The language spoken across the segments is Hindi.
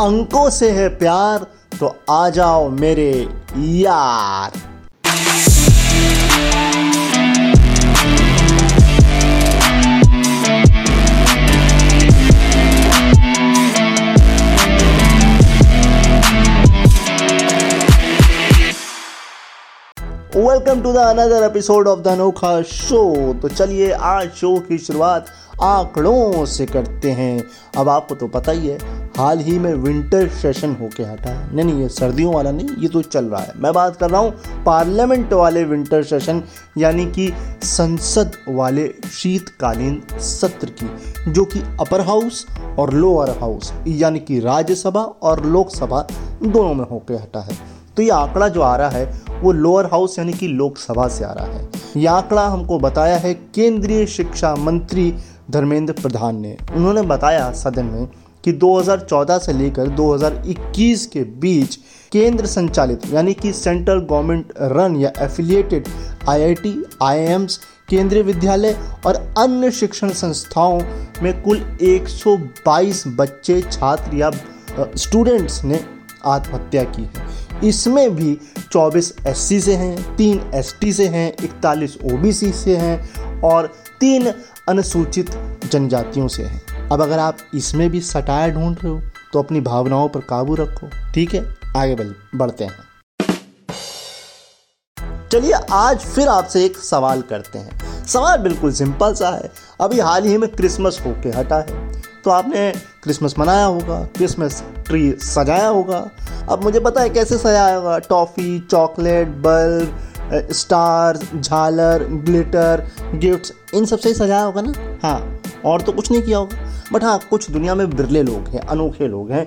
अंकों से है प्यार तो आ जाओ मेरे यार। Welcome to the another episode of the Anokha show तो चलिए, आज शो की शुरुआत आंकड़ों से करते हैं। अब आपको तो पता ही है हाल ही में विंटर सेशन होके हटा है। नहीं नहीं, ये सर्दियों वाला नहीं, ये तो चल रहा है। मैं बात कर रहा हूँ पार्लियामेंट वाले विंटर सेशन यानी कि संसद वाले शीतकालीन सत्र की, जो कि अपर हाउस और लोअर हाउस यानी कि राज्यसभा और लोकसभा दोनों में होके हटा है। तो ये आंकड़ा जो आ रहा है, वो लोअर हाउस यानी कि लोकसभा से आ रहा है। यह आंकड़ा हमको बताया है केंद्रीय शिक्षा मंत्री धर्मेंद्र प्रधान ने। उन्होंने बताया सदन में कि 2014 से लेकर 2021 के बीच केंद्र संचालित यानी कि सेंट्रल गवर्नमेंट रन या affiliated IIT, IIMs Kendriya Vidyalaya और अन्य शिक्षण संस्थाओं में कुल 122 बच्चे छात्र या स्टूडेंट्स ने आत्महत्या की है। इसमें भी 24 एससी से हैं तीन एसटी से हैं इकतालीस ओबीसी से हैं और तीन अनुसूचित जनजातियों से हैं। अब अगर आप इसमें भी सटाया ढूंढ रहे हो तो अपनी भावनाओं पर काबू रखो, ठीक है? आगे बढ़, बढ़ते हैं। चलिए, आज फिर आपसे एक सवाल करते हैं। सवाल बिल्कुल सिंपल सा है। अभी हाल ही में क्रिसमस होके हटा है। तो आपने क्रिसमस मनाया होगा, क्रिसमस ट्री सजाया होगा। अब मुझे पता है कैसे सजाया होगा? टॉफ़ी, चॉकलेट, बल्ब स्टार झालर, ग्लिटर, गिफ्ट्स, इन सबसे ही सजाया होगा ना? हाँ और तो कुछ नहीं किया होगा। बट हाँ कुछ दुनिया में बिरले लोग हैं, अनोखे लोग हैं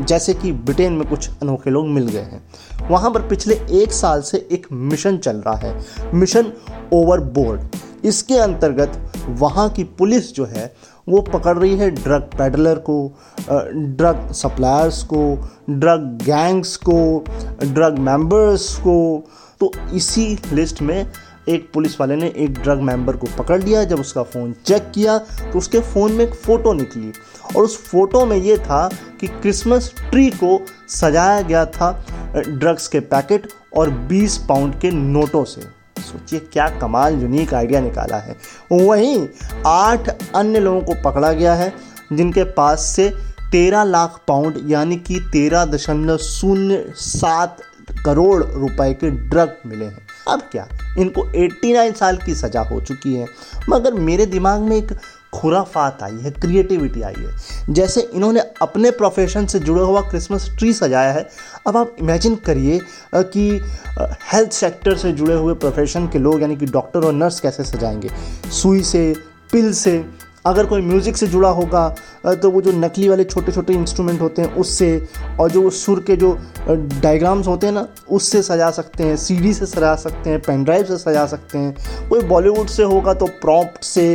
जैसे कि ब्रिटेन में कुछ अनोखे लोग मिल गए हैं। वहाँ पर पिछले एक साल से एक मिशन चल रहा है, मिशन ओवरबोर्ड। इसके अंतर्गत वहाँ की पुलिस जो है, वो पकड़ रही है ड्रग पेडलर को ड्रग सप्लायर्स को, ड्रग गैंग्स को, ड्रग मेंबर्स को। तो इसी लिस्ट में एक पुलिस वाले ने एक ड्रग मेंबर को पकड़ लिया, जब उसका फ़ोन चेक किया तो उसके फ़ोन में एक फ़ोटो निकली। और उस फ़ोटो में ये था कि क्रिसमस ट्री को सजाया गया था ड्रग्स के पैकेट और 20 पाउंड के नोटों से। सोचिए क्या कमाल, यूनिक आइडिया निकाला है। वहीं आठ अन्य लोगों को पकड़ा गया है, जिनके पास से तेरह लाख पाउंड, यानी कि तेरह दशमलव शून्य सात करोड़ रुपए के ड्रग मिले हैं। अब क्या? इनको 89 साल की सज़ा हो चुकी है। मगर मेरे दिमाग में एक खुराफात आई है, क्रिएटिविटी आई है। जैसे इन्होंने अपने प्रोफेशन से जुड़ा हुआ क्रिसमस ट्री सजाया है। अब आप इमेजिन करिए कि हेल्थ सेक्टर से जुड़े हुए प्रोफेशन के लोग, यानी कि डॉक्टर और नर्स कैसे सजाएँगे? सुई से पिल से अगर कोई म्यूज़िक से जुड़ा होगा तो वो जो नकली वाले छोटे छोटे इंस्ट्रूमेंट होते हैं उससे, और जो सुर के जो डायग्राम्स होते हैं ना, उससे सजा सकते हैं सीडी से सजा सकते हैं पेन ड्राइव से सजा सकते हैं। कोई बॉलीवुड से होगा तो प्रॉम्प्ट से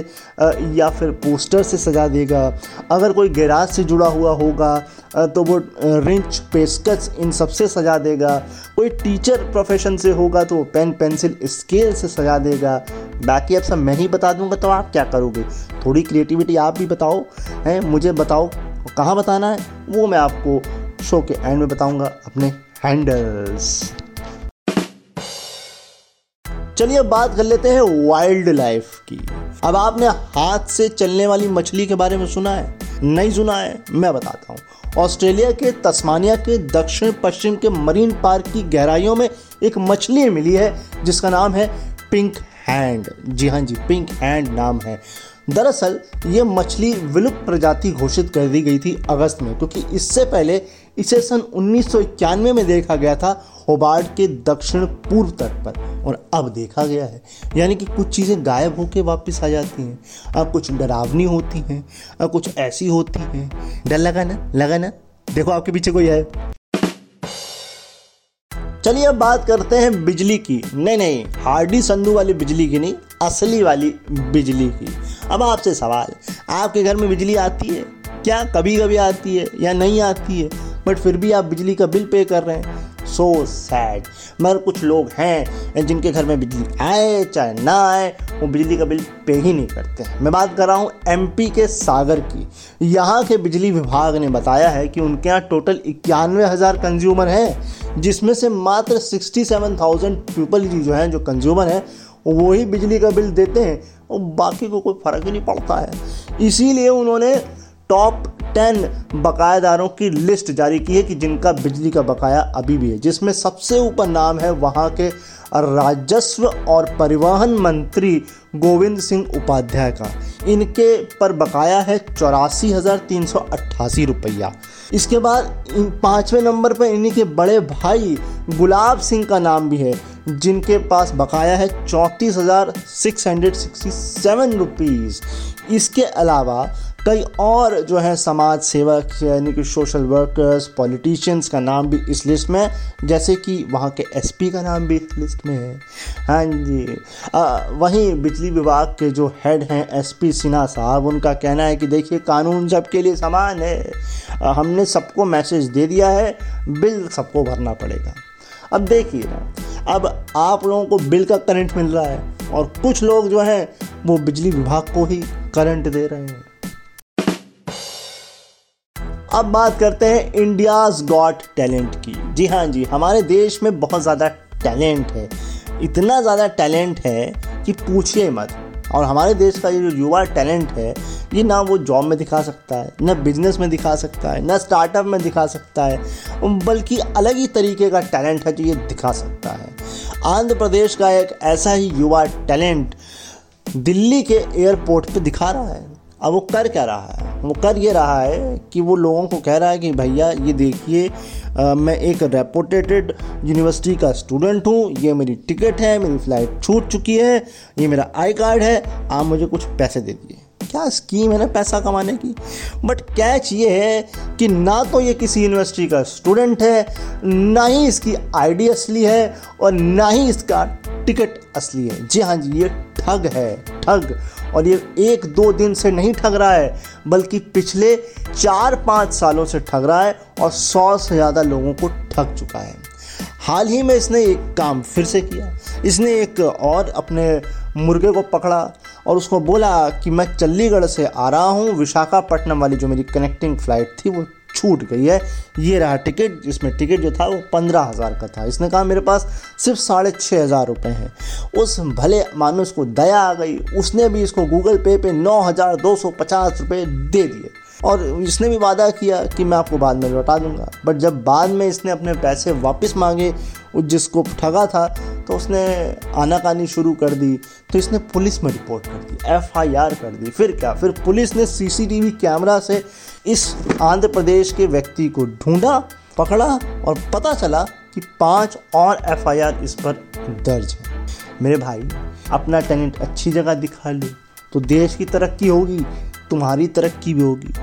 या फिर पोस्टर से सजा देगा। अगर कोई गैराज से जुड़ा हुआ होगा तो वो रिंच पेस्कस इन सबसे सजा देगा। कोई टीचर प्रोफेशन से होगा तो पेन पेंसिल स्केल से सजा देगा। बाकी अब सब मैं ही बता दूँगा तो आप क्या करोगे? थोड़ी क्रिएटिविटी आप भी बताओ, हैं? मुझे बताओ, कहाँ बताना है? वो मैं आपको शो के एंड में बताऊँगा, अपने हैंडल्स चलिए अब बात कर लेते हैं वाइल्ड लाइफ की। अब आपने हाथ से चलने वाली मछली के बारे में सुना है? नहीं सुना है? मैं बताता हूँ। ऑस्ट्रेलिया के तस्मानिया के दक्षिण पश्चिम के मरीन पार्क की गहराइयों में एक मछली मिली है, जिसका नाम है पिंक हैंड जी हाँ जी पिंक हैंड नाम है। दरअसल, ये मछली विलुप्त प्रजाति घोषित कर दी गई थी अगस्त में, क्योंकि इससे पहले इसे सन उन्नीस में देखा गया था होबार्ड के दक्षिण पूर्व तट पर, और अब देखा गया है। यानी कि कुछ चीज़ें गायब होकर वापस आ जाती हैं। अब कुछ डरावनी होती हैं, अब कुछ ऐसी होती हैं। डर लगा ना लगा ना। देखो, आपके पीछे कोई है। चलिए अब बात करते हैं बिजली की। नहीं नहीं, हार्डी संधू वाली बिजली की नहीं, असली वाली बिजली की। अब आपसे सवाल, आपके घर में बिजली आती है? क्या कभी कभी आती है या नहीं आती है? बट फिर भी आप बिजली का बिल पे कर रहे हैं। सो सैड मगर कुछ लोग हैं, जिनके घर में बिजली आए, चाहे ना आए, वो बिजली का बिल पे ही नहीं करते हैं। मैं बात कर रहा हूँ एमपी के सागर की। यहाँ के बिजली विभाग ने बताया है कि उनके यहाँ टोटल इक्यानवे हज़ार कंज्यूमर हैं, जिसमें से मात्र सिक्सटी सेवन थाउज़ेंड पीपल जो हैं, जो कंज्यूमर हैं, वही बिजली का बिल देते हैं, और बाकी को कोई फ़र्क ही नहीं पड़ता है। इसीलिए उन्होंने टॉप टेन बकायादारों की लिस्ट जारी की है कि जिनका बिजली का बकाया अभी भी है, जिसमें सबसे ऊपर नाम है वहाँ के राजस्व और परिवहन मंत्री गोविंद सिंह उपाध्याय का। इनके पर बकाया है चौरासी हज़ार तीन सौ अट्ठासी रुपया। इसके बाद पाँचवें नंबर पर इन्हीं के बड़े भाई गुलाब सिंह का नाम भी है, जिनके पास बकाया है चौंतीस हज़ार six hundred sixty seven rupees इसके अलावा कई और जो है समाज सेवक यानी कि सोशल वर्कर्स पॉलिटिशियंस का नाम भी इस लिस्ट में जैसे कि वहाँ के एसपी का नाम भी इस लिस्ट में है। हाँ जी। आ, वहीं बिजली विभाग के जो हेड हैं एसपी सिन्हा साहब उनका कहना है कि देखिए कानून सबके लिए समान है। आ, हमने सबको मैसेज दे दिया है बिल सबको भरना पड़ेगा। अब देखिए ना अब आप लोगों को बिल का करंट मिल रहा है और कुछ लोग जो हैं वो बिजली विभाग को ही करंट दे रहे हैं। अब बात करते हैं इंडियाज गॉट टैलेंट की। जी हाँ जी, हमारे देश में बहुत ज़्यादा टैलेंट है। इतना ज़्यादा टैलेंट है कि पूछिए मत। और हमारे देश का ये जो युवा टैलेंट है, ये ना वो जॉब में दिखा सकता है, ना बिज़नेस में दिखा सकता है, न स्टार्टअप में दिखा सकता है बल्कि अलग ही तरीके का टैलेंट है जो ये दिखा सकता है। आंध्र प्रदेश का एक ऐसा ही युवा टैलेंट दिल्ली के एयरपोर्ट पे दिखा रहा है। अब वो कर क्या रहा है? वो कर ये रहा है कि वो लोगों को कह रहा है कि भैया, ये देखिए मैं एक रेपोटेटेड यूनिवर्सिटी का स्टूडेंट हूँ, ये मेरी टिकट है, मेरी फ़्लाइट छूट चुकी है, ये मेरा आई कार्ड है, आप मुझे कुछ पैसे दे दिए क्या स्कीम है ना पैसा कमाने की? बट कैच ये है कि ना तो ये किसी यूनिवर्सिटी का स्टूडेंट है, ना ही इसकी आईडी असली है और ना ही इसका टिकट असली है। जी हाँ जी, ये ठग है, ठग। और ये एक दो दिन से नहीं ठग रहा है, बल्कि पिछले चार पाँच सालों से ठग रहा है और सौ से ज़्यादा लोगों को ठग चुका है। हाल ही में इसने एक काम फिर से किया। इसने एक और अपने मुर्गे को पकड़ा और उसको बोला कि मैं चंडीगढ़ से आ रहा हूँ, विशाखापट्टनम वाली जो मेरी कनेक्टिंग फ़्लाइट थी, वो छूट गई है। ये रहा टिकट, जिसमें टिकट जो था वो पंद्रह हज़ार का था। इसने कहा, मेरे पास सिर्फ़ साढ़े छः हज़ार रुपये हैं। उस भले मानुस को दया आ गई, उसने भी इसको गूगल पे पे नौ हज़ार दो सौ पचास रुपये दे दिए। और इसने भी वादा किया कि मैं आपको बाद में लौटा दूँगा। बट जब बाद में इसने अपने पैसे वापस मांगे जिसको ठगा था तो उसने आनाकानी शुरू कर दी। तो इसने पुलिस में रिपोर्ट कर दी एफ़ आई आर कर दी। फिर क्या? फिर पुलिस ने सीसीटीवी कैमरा से इस आंध्र प्रदेश के व्यक्ति को ढूंढा, पकड़ा और पता चला कि पाँच और एफ़ आई आर इस पर दर्ज है। मेरे भाई, अपना टैलेंट अच्छी जगह दिखा लो तो देश की तरक्की होगी। तुम्हारी तरक्की भी होगी।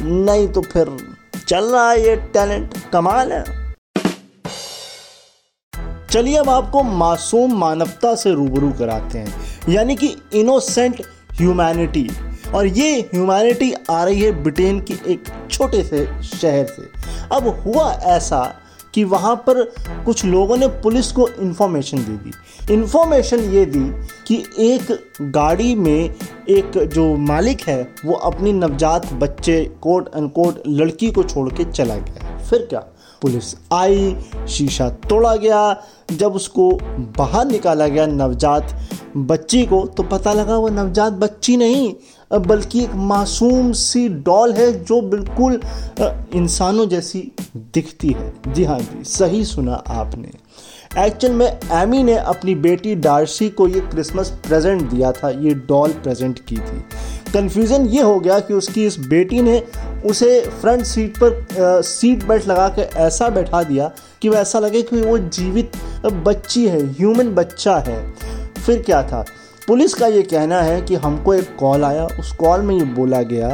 नहीं तो फिर चल रहा है ये टैलेंट, कमाल है। चलिए अब आपको मासूम मानवता से रूबरू कराते हैं, यानी कि इनोसेंट ह्यूमैनिटी और ये ह्यूमैनिटी आ रही है ब्रिटेन की एक छोटे से शहर से। अब हुआ ऐसा कि वहाँ पर कुछ लोगों ने पुलिस को इन्फॉर्मेशन दे दी। इन्फॉर्मेशन ये दी कि एक गाड़ी में एक जो मालिक है, वो अपनी नवजात बच्चे कोट अनकोट लड़की को छोड़ के चला गया। फिर क्या? पुलिस आई, शीशा तोड़ा गया। जब उसको बाहर निकाला गया नवजात बच्ची को तो पता लगा वो नवजात बच्ची नहीं बल्कि एक मासूम सी डॉल है जो बिल्कुल इंसानों जैसी दिखती है। जी हाँ जी, सही सुना आपने। एक्चुअल में एमी ने अपनी बेटी डार्सी को ये क्रिसमस प्रेजेंट दिया था, ये डॉल प्रेजेंट की थी। कन्फ्यूज़न ये हो गया कि उसकी इस बेटी ने उसे फ्रंट सीट पर सीट बेल्ट लगा के ऐसा बैठा दिया कि वह ऐसा लगे कि वो जीवित बच्ची है ह्यूमन बच्चा है। फिर क्या था? पुलिस का ये कहना है कि हमको एक कॉल आया। उस कॉल में ये बोला गया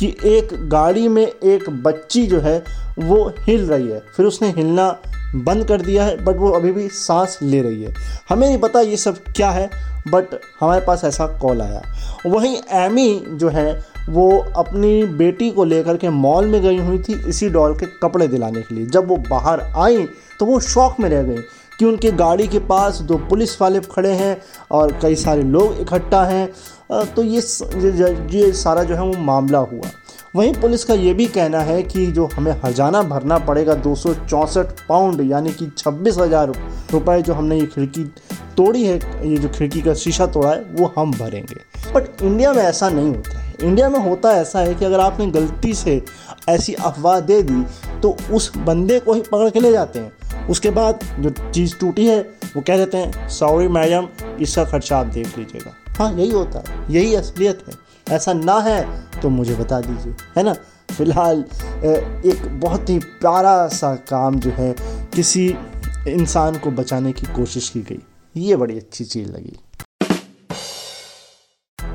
कि एक गाड़ी में एक बच्ची जो है, वो हिल रही है। फिर उसने हिलना बंद कर दिया है बट वो अभी भी सांस ले रही है। हमें नहीं पता ये सब क्या है बट हमारे पास ऐसा कॉल आया। वहीं एमी जो है, वो अपनी बेटी को लेकर के मॉल में गई हुई थी, इसी डॉल के कपड़े दिलाने के लिए। जब वो बाहर आई तो वो शौक में रह गई। कि उनके गाड़ी के पास दो पुलिस वाले खड़े हैं और कई सारे लोग इकट्ठा हैं। तो ये ये सारा जो है वो मामला हुआ। वहीं पुलिस का ये भी कहना है कि जो हमें हर्जाना भरना पड़ेगा, दो सौ चौंसठ पाउंड, यानी कि छब्बीस हज़ार रुपये जो हमने ये खिड़की तोड़ी है, ये जो खिड़की का शीशा तोड़ा है, वो हम भरेंगे। बट इंडिया में ऐसा नहीं होता है। इंडिया में होता ऐसा है कि अगर आपने गलती से ऐसी अफवाह दे दी तो उस बंदे को ही पकड़ के ले जाते हैं। उसके बाद जो चीज़ टूटी है, वो कह देते हैं सॉरी मैडम इसका खर्चा आप देख लीजिएगा। हाँ यही होता है, यही असलियत है। ऐसा ना है तो मुझे बता दीजिए, है ना? फ़िलहाल एक बहुत ही प्यारा सा काम जो है, किसी इंसान को बचाने की कोशिश की गई। ये बड़ी अच्छी चीज़ लगी।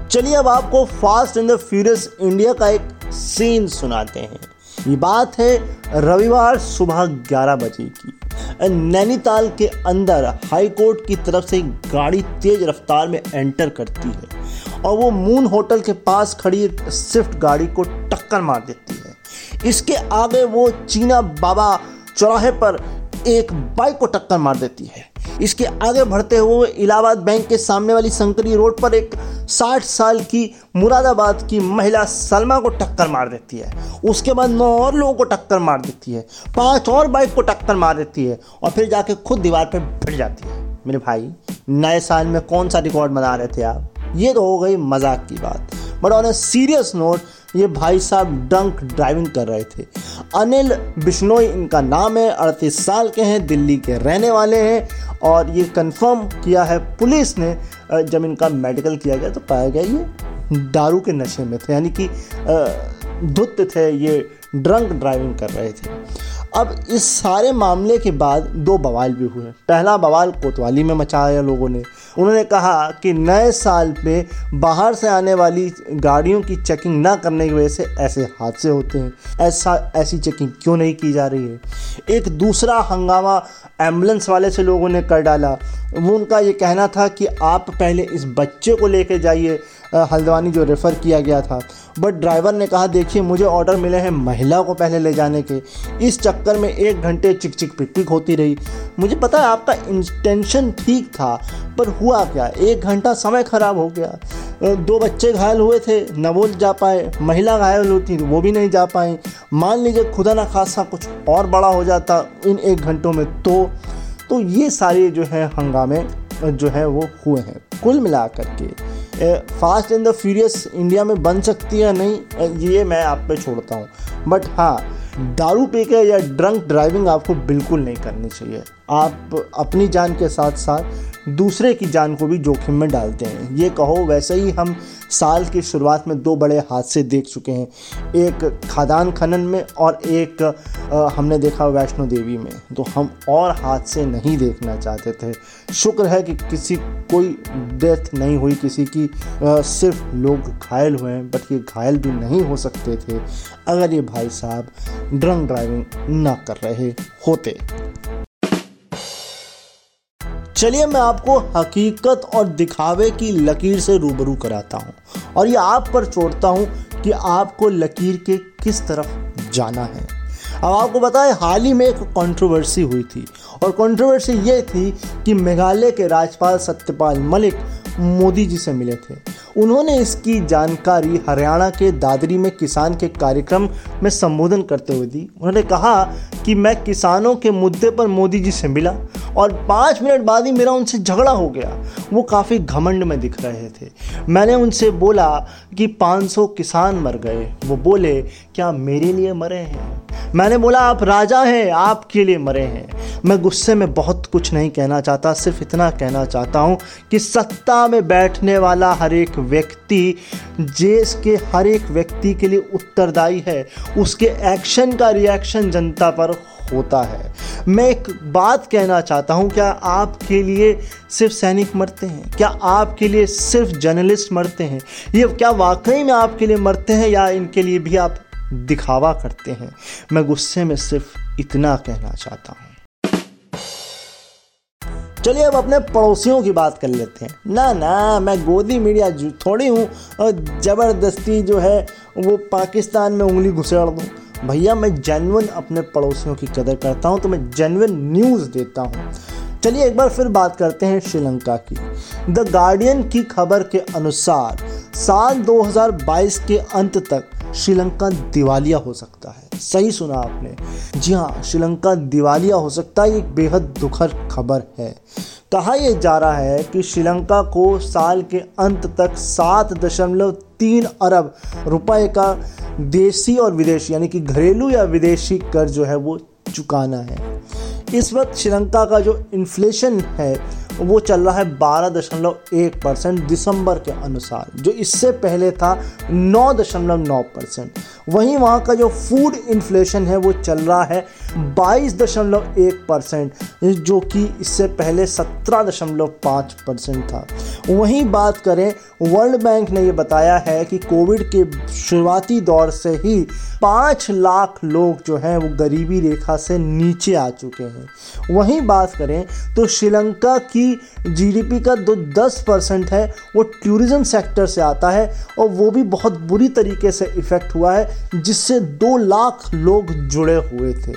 चलिए अब आपको fast and the furious India का एक सीन सुनाते हैं। ये बात है रविवार सुबह 11 बजे की। नैनीताल के अंदर हाई कोर्ट की तरफ़ से गाड़ी तेज रफ्तार में एंटर करती है और वो मून होटल के पास खड़ी स्विफ्ट गाड़ी को टक्कर मार देती है। इसके आगे वो चीना बाबा चौराहे पर एक बाइक को टक्कर मार देती है। इसके आगे बढ़ते हुए इलाहाबाद बैंक के सामने वाली संकरी रोड पर एक 60 साल की मुरादाबाद की महिला सलमा को टक्कर मार देती है। उसके बाद नौ और लोगों को टक्कर मार देती है। पाँच और बाइक को टक्कर मार देती है और फिर जाके खुद दीवार पर भिड़ जाती है। मेरे भाई, नए साल में कौन सा रिकॉर्ड बना रहे थे आप? ये तो हो गई मज़ाक की बात। But on a serious note ये भाई साहब डंक ड्राइविंग कर रहे थे। अनिल बिश्नोई, इनका नाम है, अड़तीस साल के हैं, दिल्ली के रहने वाले हैं और ये कंफर्म किया है पुलिस ने जब इनका मेडिकल किया गया तो पाया गया ये दारू के नशे में थे, यानी कि धुत थे, ये ड्रंक ड्राइविंग कर रहे थे। अब इस सारे मामले के बाद दो बवाल भी हुए। पहला बवाल कोतवाली में मचाया लोगों ने उन्होंने कहा कि नए साल पे बाहर से आने वाली गाड़ियों की चेकिंग ना करने की वजह से ऐसे हादसे होते हैं। ऐसा, ऐसी चेकिंग क्यों नहीं की जा रही है? एक दूसरा हंगामा एंबुलेंस वाले से लोगों ने कर डाला। वो उनका ये कहना था कि आप पहले इस बच्चे को लेके जाइए हल्द्वानी जो रेफ़र किया गया था। बट ड्राइवर ने कहा, देखिए, मुझे ऑर्डर मिले हैं महिला को पहले ले जाने के। इस चक्कर में एक घंटे चिक चिक पिक पिक होती रही। मुझे पता है आपका इंटेंशन ठीक था, पर हुआ क्या? एक घंटा समय ख़राब हो गया। दो बच्चे घायल हुए थे, न वो जा पाए। महिला घायल होती तो वो भी नहीं जा पाई। मान लीजिए खुदा ना खासा कुछ और बड़ा हो जाता इन एक घंटों में तो तो ये सारे जो है हंगामे, जो है वो हुए हैं, कुल मिलाकर के। Fast and the furious India में बन सकती है नहीं ये मैं आप पे छोड़ता हूँ। बट हाँ दारू पी के या ड्रंक ड्राइविंग आपको बिल्कुल नहीं करनी चाहिए। आप अपनी जान के साथ साथ दूसरे की जान को भी जोखिम में डालते हैं। ये कहो, वैसे ही हम साल की शुरुआत में दो बड़े हादसे देख चुके हैं। एक खादान खनन में और एक हमने देखा वैष्णो देवी में। तो हम और हादसे नहीं देखना चाहते थे। शुक्र है कि किसी, कोई डेथ नहीं हुई, किसी की सिर्फ़ लोग घायल हुए हैं बट ये घायल भी नहीं हो सकते थे। अगर ये भाई साहब ड्रंक ड्राइविंग ना कर रहे होते। चलिए मैं आपको हकीकत और दिखावे की लकीर से रूबरू कराता हूँ और ये आप पर छोड़ता हूँ कि आपको लकीर के किस तरफ़ जाना है। अब आपको बताएँ, हाल ही में एक कंट्रोवर्सी हुई थी और कंट्रोवर्सी ये थी कि मेघालय के राज्यपाल सत्यपाल मलिक मोदी जी से मिले थे। उन्होंने इसकी जानकारी हरियाणा के दादरी में किसान के कार्यक्रम में संबोधन करते हुए दी। उन्होंने कहा कि मैं किसानों के मुद्दे पर मोदी जी से मिला और पाँच मिनट बाद ही मेरा उनसे झगड़ा हो गया। वो काफ़ी घमंड में दिख रहे थे। मैंने उनसे बोला कि 500 किसान मर गए। वो बोले क्या मेरे लिए मरे हैं? मैंने बोला, आप राजा हैं, आपके लिए मरे हैं। मैं गुस्से में बहुत कुछ नहीं कहना चाहता, सिर्फ़ इतना कहना चाहता हूँ कि सत्ता में बैठने वाला हर एक व्यक्ति, देश के हर एक व्यक्ति के लिए उत्तरदायी है। उसके एक्शन का रिएक्शन जनता पर होता है। मैं एक बात कहना चाहता हूँ, क्या आपके लिए सिर्फ़ सैनिक मरते हैं? क्या आपके लिए सिर्फ़ जर्नलिस्ट मरते हैं? ये क्या वाकई में आपके लिए मरते हैं या इनके लिए भी आप दिखावा करते हैं। मैं गुस्से में सिर्फ़ इतना कहना चाहता हूँ। चलिए अब अपने पड़ोसियों की बात कर लेते हैं। ना ना, मैं गोदी मीडिया थोड़ी हूँ। और ज़बरदस्ती जो है, वो पाकिस्तान में उंगली घुसेड़ दूँ। भैया, मैं जेनवन अपने पड़ोसियों की कदर करता हूँ तो मैं जेनवन न्यूज़ देता हूँ। चलिए एक बार फिर बात करते हैं श्रीलंका की। द गार्डियन की खबर के अनुसार, साल 2022 के अंत तक श्रीलंका दिवालिया हो सकता है। सही सुना आपने। जी हाँ श्रीलंका दिवालिया हो सकता है एक बेहद दुखद खबर है। कहा यह जा रहा है कि श्रीलंका को साल के अंत तक सात दशमलव तीन अरब रुपए का देसी और विदेशी, यानी कि घरेलू या विदेशी कर जो है वो चुकाना है। इस वक्त श्रीलंका का जो इन्फ्लेशन है, वो चल रहा है बारह दशमलव एक परसेंट दिसंबर के अनुसार, जो इससे पहले था नौ दशमलव नौ परसेंट। वहीं वहाँ का जो फ़ूड इन्फ्लेशन है, वो चल रहा है बाईस दशमलव एक परसेंट, जो कि इससे पहले सत्रह दशमलव पाँच परसेंट था। वहीं बात करें, वर्ल्ड बैंक ने ये बताया है कि कोविड के शुरुआती दौर से ही पाँच लाख लोग जो हैं वो गरीबी रेखा से नीचे आ चुके हैं। वहीं बात करें तो श्रीलंका की जीडीपी का जो दस परसेंट है, वो टूरिज़्म सेक्टर से आता है और वो भी बहुत बुरी तरीके से इफ़ेक्ट हुआ है, जिससे दो लाख लोग जुड़े हुए थे।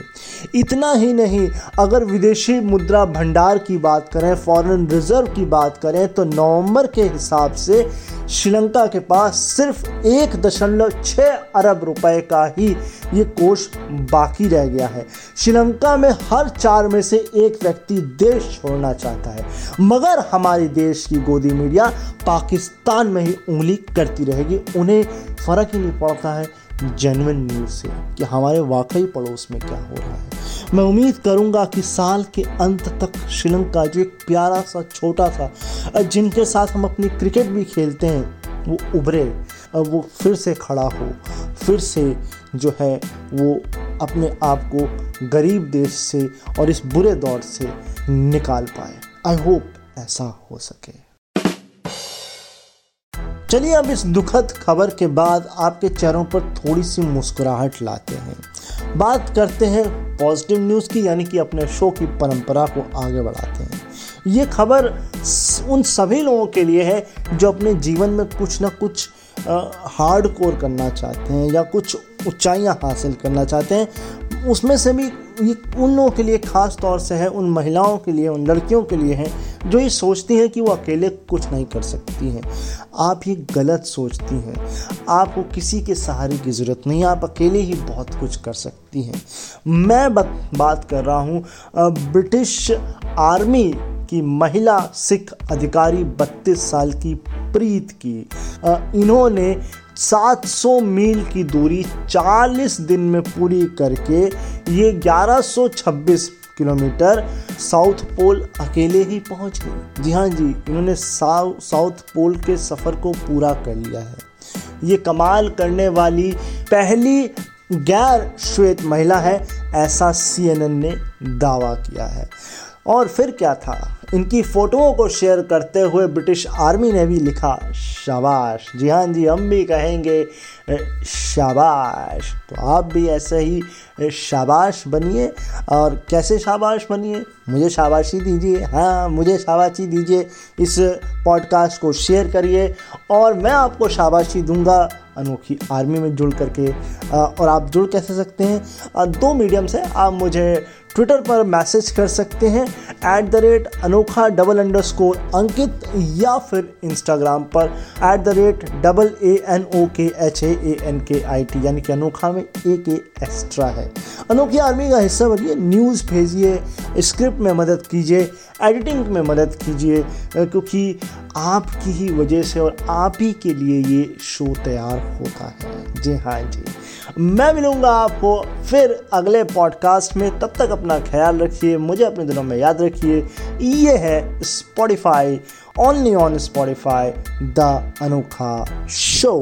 इतना ही नहीं, अगर विदेशी मुद्रा भंडार की बात करें, फॉरेन रिज़र्व की बात करें तो नवंबर के हिसाब से श्रीलंका के पास सिर्फ़ एक दशमलव छः अरब रुपए का ही ये कोष बाकी रह गया है। श्रीलंका में हर चार में से एक व्यक्ति देश छोड़ना चाहता है, मगर हमारे देश की गोदी मीडिया पाकिस्तान में ही उंगली करती रहेगी। उन्हें फ़र्क ही नहीं पड़ता है जेनविन न्यूज़ से कि हमारे वाकई पड़ोस में क्या हो रहा है। मैं उम्मीद करूँगा कि साल के अंत तक श्रीलंका जो एक प्यारा सा, छोटा सा जिनके साथ हम अपनी क्रिकेट भी खेलते हैं, वो उभरे, और वो फिर से खड़ा हो, फिर से जो है वो अपने आप को गरीब देश से और इस बुरे दौर से निकाल पाए। आई होप ऐसा हो सके। चलिए अब इस दुखद खबर के बाद आपके चेहरों पर थोड़ी सी मुस्कुराहट लाते हैं। बात करते हैं पॉजिटिव न्यूज़ की, यानी कि अपने शो की परंपरा को आगे बढ़ाते हैं। ये खबर उन सभी लोगों के लिए है जो अपने जीवन में कुछ ना कुछ हार्ड कोर करना चाहते हैं या कुछ ऊंचाइयाँ हासिल करना चाहते हैं। उसमें से भी ये उन लोगों के लिए ख़ास तौर से है, उन महिलाओं के लिए, उन लड़कियों के लिए है जो ये सोचती हैं कि वो अकेले कुछ नहीं कर सकती हैं। आप ये गलत सोचती हैं। आपको किसी के सहारे की ज़रूरत नहीं, आप अकेले ही बहुत कुछ कर सकती हैं। मैं बात कर रहा हूँ ब्रिटिश आर्मी की महिला सिख अधिकारी 32 साल की प्रीत की। इन्होंने 700 मील की दूरी 40 दिन में पूरी करके ये 1126 किलोमीटर साउथ पोल अकेले ही पहुँच गए। जी हाँ जी, इन्होंने साउथ पोल के सफ़र को पूरा कर लिया है। ये कमाल करने वाली पहली गैर श्वेत महिला है, ऐसा सीएनएन ने दावा किया है। और फिर क्या था? इनकी फ़ोटोओं को शेयर करते हुए ब्रिटिश आर्मी ने भी लिखा, शाबाश। जी हाँ जी, हम भी कहेंगे शाबाश। तो आप भी ऐसे ही शाबाश बनिए। और कैसे शाबाश बनिए? मुझे शाबाशी दीजिए। हाँ मुझे शाबाशी दीजिए। इस पॉडकास्ट को शेयर करिए और मैं आपको शाबाशी दूँगा अनोखी आर्मी में जुड़ करके। और आप जुड़ कैसे सकते हैं? दो मीडियम से आप मुझे ट्विटर पर मैसेज कर सकते हैं at the rate Anokha double underscore Ankit, या फिर इंस्टाग्राम पर at the rate double A N O K H A N के आई टी यानी कि अनोखा में ए के एक्स्ट्रा है। अनोखी आर्मी का हिस्सा बनिए न्यूज़ भेजिए स्क्रिप्ट में मदद कीजिए एडिटिंग में मदद कीजिए क्योंकि आपकी ही वजह से और आप ही के लिए ये शो तैयार होता है। जी हाँ जी। मैं मिलूँगा आपको फिर अगले पॉडकास्ट में। तब तक अपना ख्याल रखिए, मुझे अपने दिनों में याद रखिए। ये है Spotify only on Spotify the Anokha show